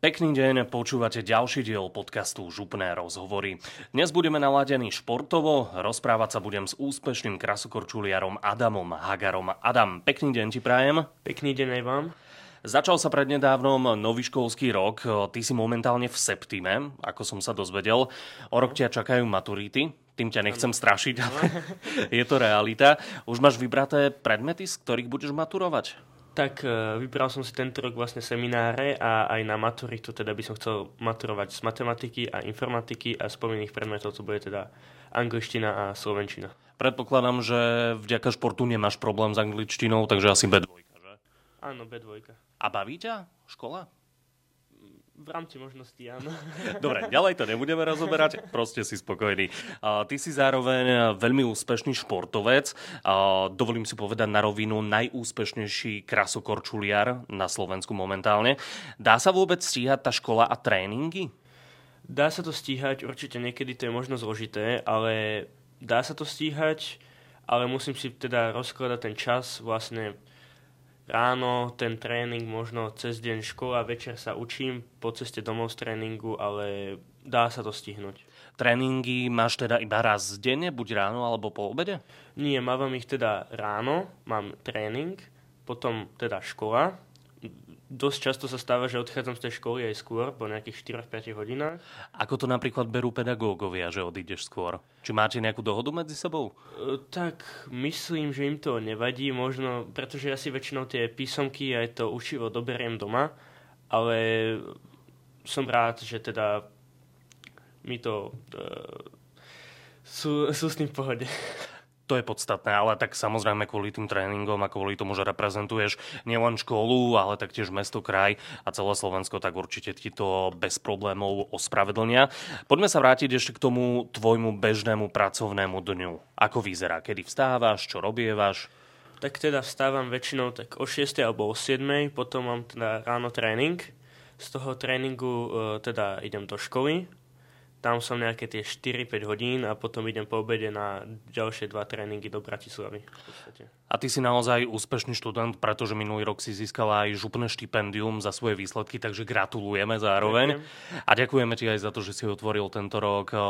Pekný deň, počúvate ďalší diel podcastu Župné rozhovory. Dnes budeme naladení športovo, rozprávať sa budem s úspešným krasokorčuliarom Adamom Hagarom. Adam, pekný deň ti prajem. Pekný deň aj vám. Začal sa prednedávnom nový školský rok, ty si momentálne v septime, ako som sa dozvedel. O rok ťa čakajú maturity, tým ťa nechcem strašiť, ale je to realita. Už máš vybraté predmety, z ktorých budeš maturovať? Tak e, vybral som si tento rok vlastne semináre a aj na maturitu, teda by som chcel maturovať z matematiky a informatiky a z povinných predmetov to bude teda angličtina a slovenčina. Predpokladám, že vďaka športu nemáš problém s angličtinou, takže asi B2, že? Áno, B2. A baví ťa škola? V rámci možností, áno. Dobre, ďalej to nebudeme rozoberať, proste si spokojný. Ty si zároveň veľmi úspešný športovec. Dovolím si povedať na rovinu najúspešnejší krasokorčuliar na Slovensku momentálne. Dá sa vôbec stíhať tá škola a tréningy? Dá sa to stíhať, určite niekedy to je možno zložité, ale dá sa to stíhať, ale musím si teda rozkladať ten čas vlastne ráno ten tréning, možno cez deň škola, večer sa učím po ceste domov z tréningu, ale dá sa to stihnúť. Tréningy máš teda iba raz denne, buď ráno alebo po obede? Nie, mám ich teda ráno, mám tréning, potom teda škola, dosť často sa stáva, že odchádzam z tej školy aj skôr, po nejakých 4-5 hodinách. Ako to napríklad berú pedagógovia, že odídeš skôr? Či máte nejakú dohodu medzi sebou? E, tak myslím, že im to nevadí, možno, pretože ja si väčšinou tie písomky aj to učivo doberiem doma, ale som rád, že teda mi to e, sú, sú s tým v pohode. To je podstatné, ale tak samozrejme kvôli tým tréningom a kvôli tomu, že reprezentuješ nielen školu, ale taktiež mesto, kraj a celé Slovensko, tak určite ti to bez problémov ospravedlnia. Poďme sa vrátiť ešte k tomu tvojmu bežnému pracovnému dňu. Ako vyzerá? Kedy vstávaš? Čo robievaš? Tak teda vstávam väčšinou tak o 6 alebo o 7, potom mám teda ráno tréning. Z toho tréningu e, teda idem do školy, tam som nejaké tie 4-5 hodín a potom idem po obede na ďalšie dva tréningy do Bratislavy. A ty si naozaj úspešný študent, pretože minulý rok si získala aj župné štipendium za svoje výsledky, takže gratulujeme zároveň. Ďakujem. A ďakujeme ti aj za to, že si otvoril tento rok uh,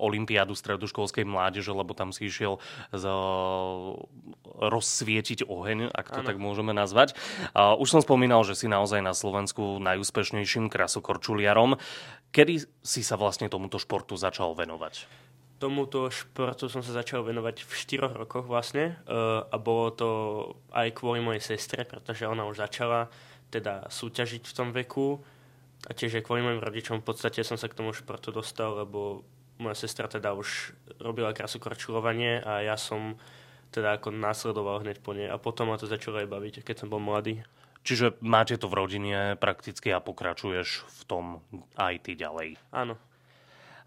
Olympiádu stredoškolskej mládeže, lebo tam si išiel z, uh, rozsvietiť oheň, ak to ano. tak môžeme nazvať. Uh, už som spomínal, že si naozaj na Slovensku najúspešnejším krasokorčuliarom. Kedy si sa vlastne tomuto športu začal venovať? Tomuto športu som sa začal venovať v 4 rokoch vlastne uh, a bolo to aj kvôli mojej sestre, pretože ona už začala teda súťažiť v tom veku a tiež aj kvôli mojim rodičom v podstate som sa k tomu športu dostal, lebo moja sestra teda už robila krasokorčulovanie a ja som teda ako následoval hneď po nej a potom ma to začalo aj baviť, keď som bol mladý. Čiže máte to v rodine prakticky a pokračuješ v tom aj ty ďalej. Áno.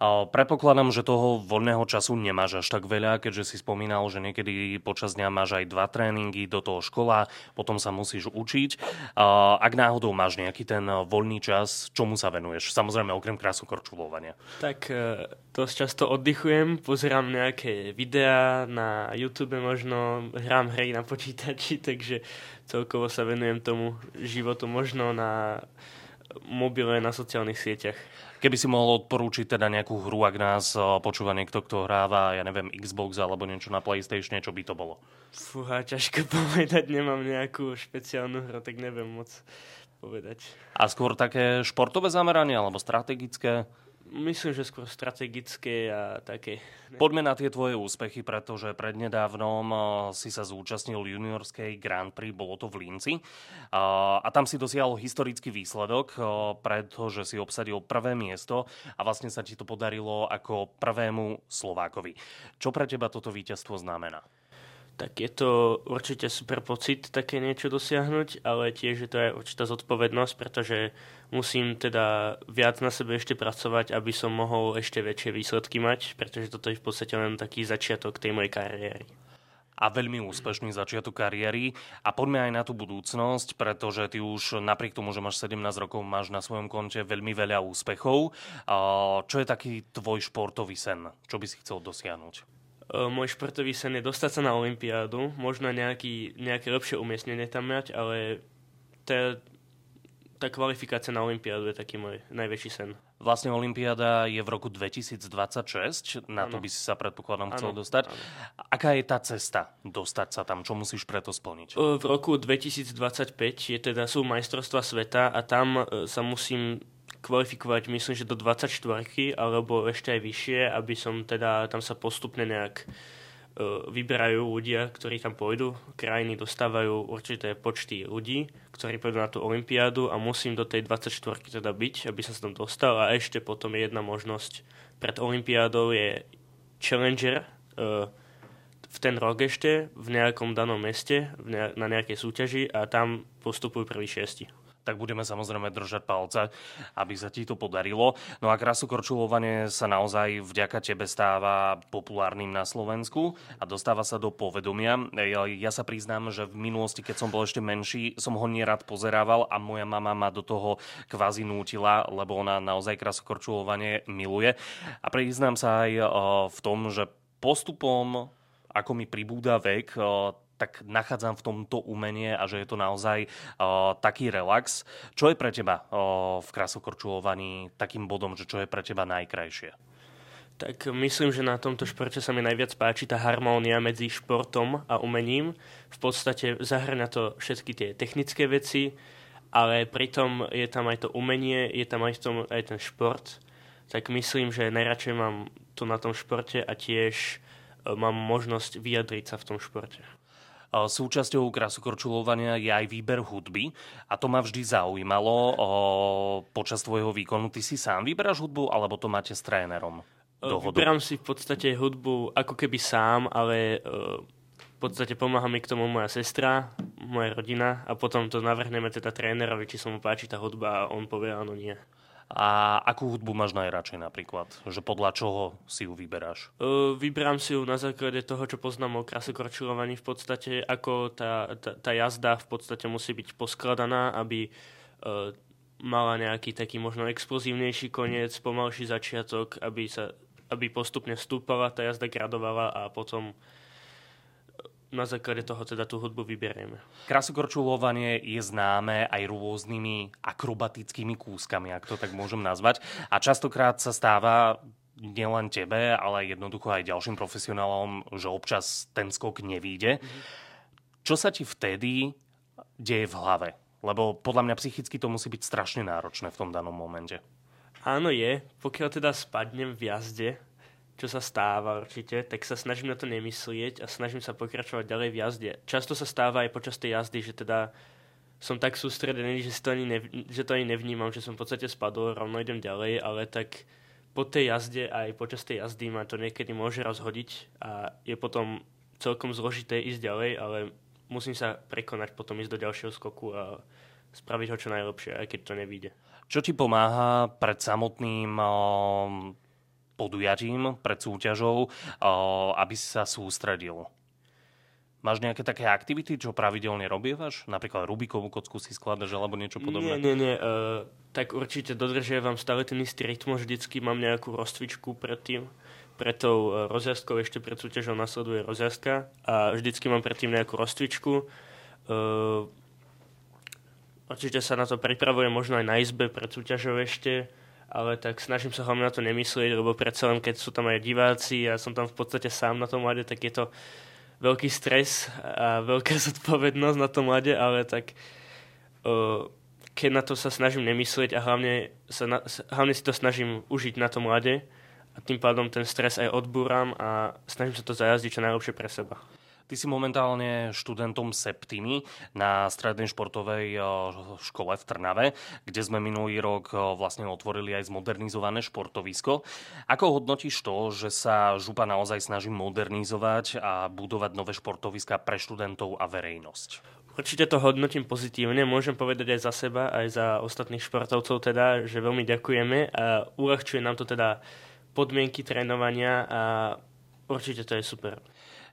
Predpokladám, že toho voľného času nemáš až tak veľa, keďže si spomínal, že niekedy počas dňa máš aj dva tréningy, do toho škola, potom sa musíš učiť. Ak náhodou máš nejaký ten voľný čas, čomu sa venuješ? Samozrejme, okrem krásu korčulovania. Tak e, dosť často oddychujem, pozerám nejaké videá na YouTube, možno hrám hry na počítači, takže celkovo sa venujem tomu životu možno na mobile, na sociálnych sieťach. Keby si mohol odporúčiť teda nejakú hru, ak nás eh, počúva niekto, kto hráva, ja neviem, Xbox alebo niečo na Playstation, čo by to bolo? Fúha, ťažko povedať, nemám nejakú špeciálnu hru, tak neviem moc povedať. A skôr také športové zameranie alebo strategické? Myslím, že skôr strategické a také. Poďme na tie tvoje úspechy, pretože prednedávnom eh, si sa zúčastnil juniorskej Grand Prix, bolo to v Linci. A tam si dosiahol historický výsledok, eh, pretože si obsadil prvé miesto a vlastne sa ti to podarilo ako prvému Slovákovi. Čo pre teba toto víťazstvo znamená? Tak je to určite super pocit také niečo dosiahnuť, ale tiež je to aj určitá zodpovednosť, pretože musím teda viac na sebe ešte pracovať, aby som mohol ešte väčšie výsledky mať, pretože toto je v podstate len taký začiatok tej mojej kariéry. A veľmi úspešný začiatok kariéry. A poďme aj na tú budúcnosť, pretože ty už napriek tomu, že máš 17 rokov, máš na svojom konte veľmi veľa úspechov. Čo je taký tvoj športový sen? Čo by si chcel dosiahnuť? E, môj športový sen je dostať sa na Olympiádu, možno nejaký, nejaké lepšie umiestnenie tam mať, ale to tá kvalifikácia na Olympiádu je taký môj najväčší sen. Vlastne Olympiáda je v roku 2026, na to by si sa predpokladám chcel ano, dostať. Ano. Aká je tá cesta dostať sa tam? Čo musíš preto splniť? V roku 2025 je teda, sú majstrovstva sveta a tam e, sa musím kvalifikovať, myslím, že do 24 alebo ešte aj vyššie, aby som teda tam sa postupne nejak E, vyberajú ľudia, ktorí tam pôjdu. Krajiny dostávajú určité počty ľudí, ktorí pôjdu na tú olympiádu a musím do tej 24 teda byť, aby som sa tam dostal. A ešte potom je jedna možnosť. Pred olympiádou je challenger e, v ten rok ešte v nejakom danom meste, na nejakej súťaži a tam postupujú prvý šiesti tak budeme samozrejme držať palce, aby sa ti to podarilo. No a krasokorčulovanie sa naozaj vďaka tebe stáva populárnym na Slovensku a dostáva sa do povedomia. Ja, ja sa priznám, že v minulosti, keď som bol ešte menší, som ho nerad pozerával a moja mama ma do toho kvázi nútila, lebo ona naozaj krasokorčulovanie miluje. A priznám sa aj v tom, že postupom ako mi pribúda vek, tak nachádzam v tomto umenie a že je to naozaj uh, taký relax. Čo je pre teba uh, v krasokorčulovaní takým bodom, že čo je pre teba najkrajšie? Tak myslím, že na tomto športe sa mi najviac páči tá harmónia medzi športom a umením. V podstate zahrňa to všetky tie technické veci, ale pritom je tam aj to umenie, je tam aj, tom, aj ten šport. Tak myslím, že najradšej mám to na tom športe a tiež mám možnosť vyjadriť sa v tom športe. Súčasťou krasokorčulovania je aj výber hudby a to ma vždy zaujímalo počas tvojho výkonu. Ty si sám vyberáš hudbu alebo to máte s trénerom? Dohodu? Vyberám si v podstate hudbu ako keby sám, ale v podstate pomáha mi k tomu moja sestra, moja rodina a potom to navrhneme teda trénerovi, či sa mu páči tá hudba a on povie áno, nie. A akú hudbu máš najradšej napríklad? Že podľa čoho si ju vyberáš? Uh, vyberám si ju na základe toho, čo poznám o krasokorčulovaní v podstate, ako tá, tá, tá jazda v podstate musí byť poskladaná, aby uh, mala nejaký taký možno explozívnejší koniec, pomalší začiatok, aby, sa, aby postupne stúpala, tá jazda gradovala a potom na základe toho teda tú hudbu vyberieme. Krasokorčulovanie je známe aj rôznymi akrobatickými kúskami, ak to tak môžem nazvať. A častokrát sa stáva nielen tebe, ale jednoducho aj ďalším profesionálom, že občas ten skok nevíde. Čo sa ti vtedy deje v hlave? Lebo podľa mňa psychicky to musí byť strašne náročné v tom danom momente. Áno je, pokiaľ teda spadnem v jazde, čo sa stáva určite, tak sa snažím na to nemyslieť a snažím sa pokračovať ďalej v jazde. Často sa stáva aj počas tej jazdy, že teda som tak sústredený, že, to ani nev- že to ani nevnímam, že som v podstate spadol, rovno idem ďalej, ale tak po tej jazde aj počas tej jazdy ma to niekedy môže rozhodiť a je potom celkom zložité ísť ďalej, ale musím sa prekonať potom ísť do ďalšieho skoku a spraviť ho čo najlepšie, aj keď to nevíde. Čo ti pomáha pred samotným podujatím, pred súťažou, aby si sa sústredil? Máš nejaké také aktivity, čo pravidelne robievaš? Napríklad Rubikovú kocku si skladaš alebo niečo podobné? Nie, nie, nie. Uh, tak určite dodržiavam stále ten istý rytmus. Vždycky mám nejakú rozcvičku predtým. Pred tou uh, rozjazkou ešte pred súťažou nasleduje rozjazka a vždycky mám predtým nejakú rozcvičku. Uh, určite sa na to pripravujem možno aj na izbe pred súťažou ešte ale tak snažím sa hlavne na to nemyslieť, lebo predsa len keď sú tam aj diváci a som tam v podstate sám na tom mlade, tak je to veľký stres a veľká zodpovednosť na tom mlade, ale tak keď na to sa snažím nemyslieť a hlavne, sa na, hlavne si to snažím užiť na tom mlade a tým pádom ten stres aj odbúram a snažím sa to zajazdiť čo najlepšie pre seba. Ty si momentálne študentom Septimy na strednej športovej eh, škole v Trnave, kde sme minulý rok eh, vlastne otvorili aj zmodernizované športovisko. Ako hodnotíš to, že sa župa naozaj snaží modernizovať a budovať nové športoviska pre študentov a verejnosť? Určite to hodnotím pozitívne. Môžem povedať aj za seba, aj za ostatných športovcov teda, že veľmi ďakujeme a uľahčuje nám to teda podmienky trénovania a určite to je super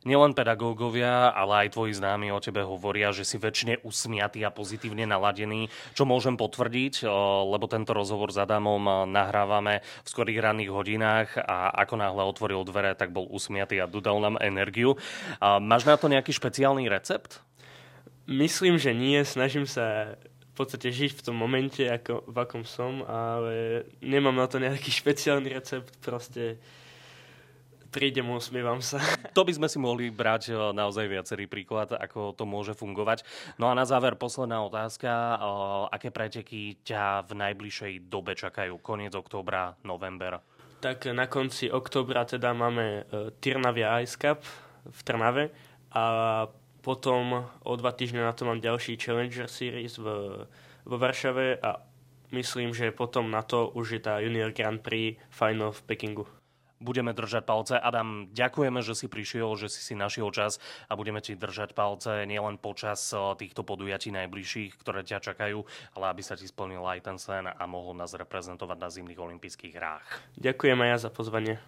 nielen pedagógovia, ale aj tvoji známi o tebe hovoria, že si väčšine usmiatý a pozitívne naladený, čo môžem potvrdiť, lebo tento rozhovor s Adamom nahrávame v skorých ranných hodinách a ako náhle otvoril dvere, tak bol usmiatý a dodal nám energiu. Máš na to nejaký špeciálny recept? Myslím, že nie. Snažím sa v podstate žiť v tom momente, ako, v akom som, ale nemám na to nejaký špeciálny recept, proste prídem, usmievam sa. To by sme si mohli brať e, naozaj viacerý príklad, ako to môže fungovať. No a na záver posledná otázka. E, aké preteky ťa v najbližšej dobe čakajú? Koniec októbra, november? Tak na konci októbra teda máme e, Tyrnavia Ice Cup v Trnave a potom o dva týždne na to mám ďalší Challenger Series v, vo Varšave a myslím, že potom na to už je tá Junior Grand Prix Final v Pekingu. Budeme držať palce. Adam, ďakujeme, že si prišiel, že si si našiel čas a budeme ti držať palce nielen počas eh, týchto podujatí najbližších, ktoré ťa čakajú, ale aby sa ti splnil aj ten sen a mohol nás reprezentovať na zimných olympijských hrách. Ďakujem aj ja za pozvanie.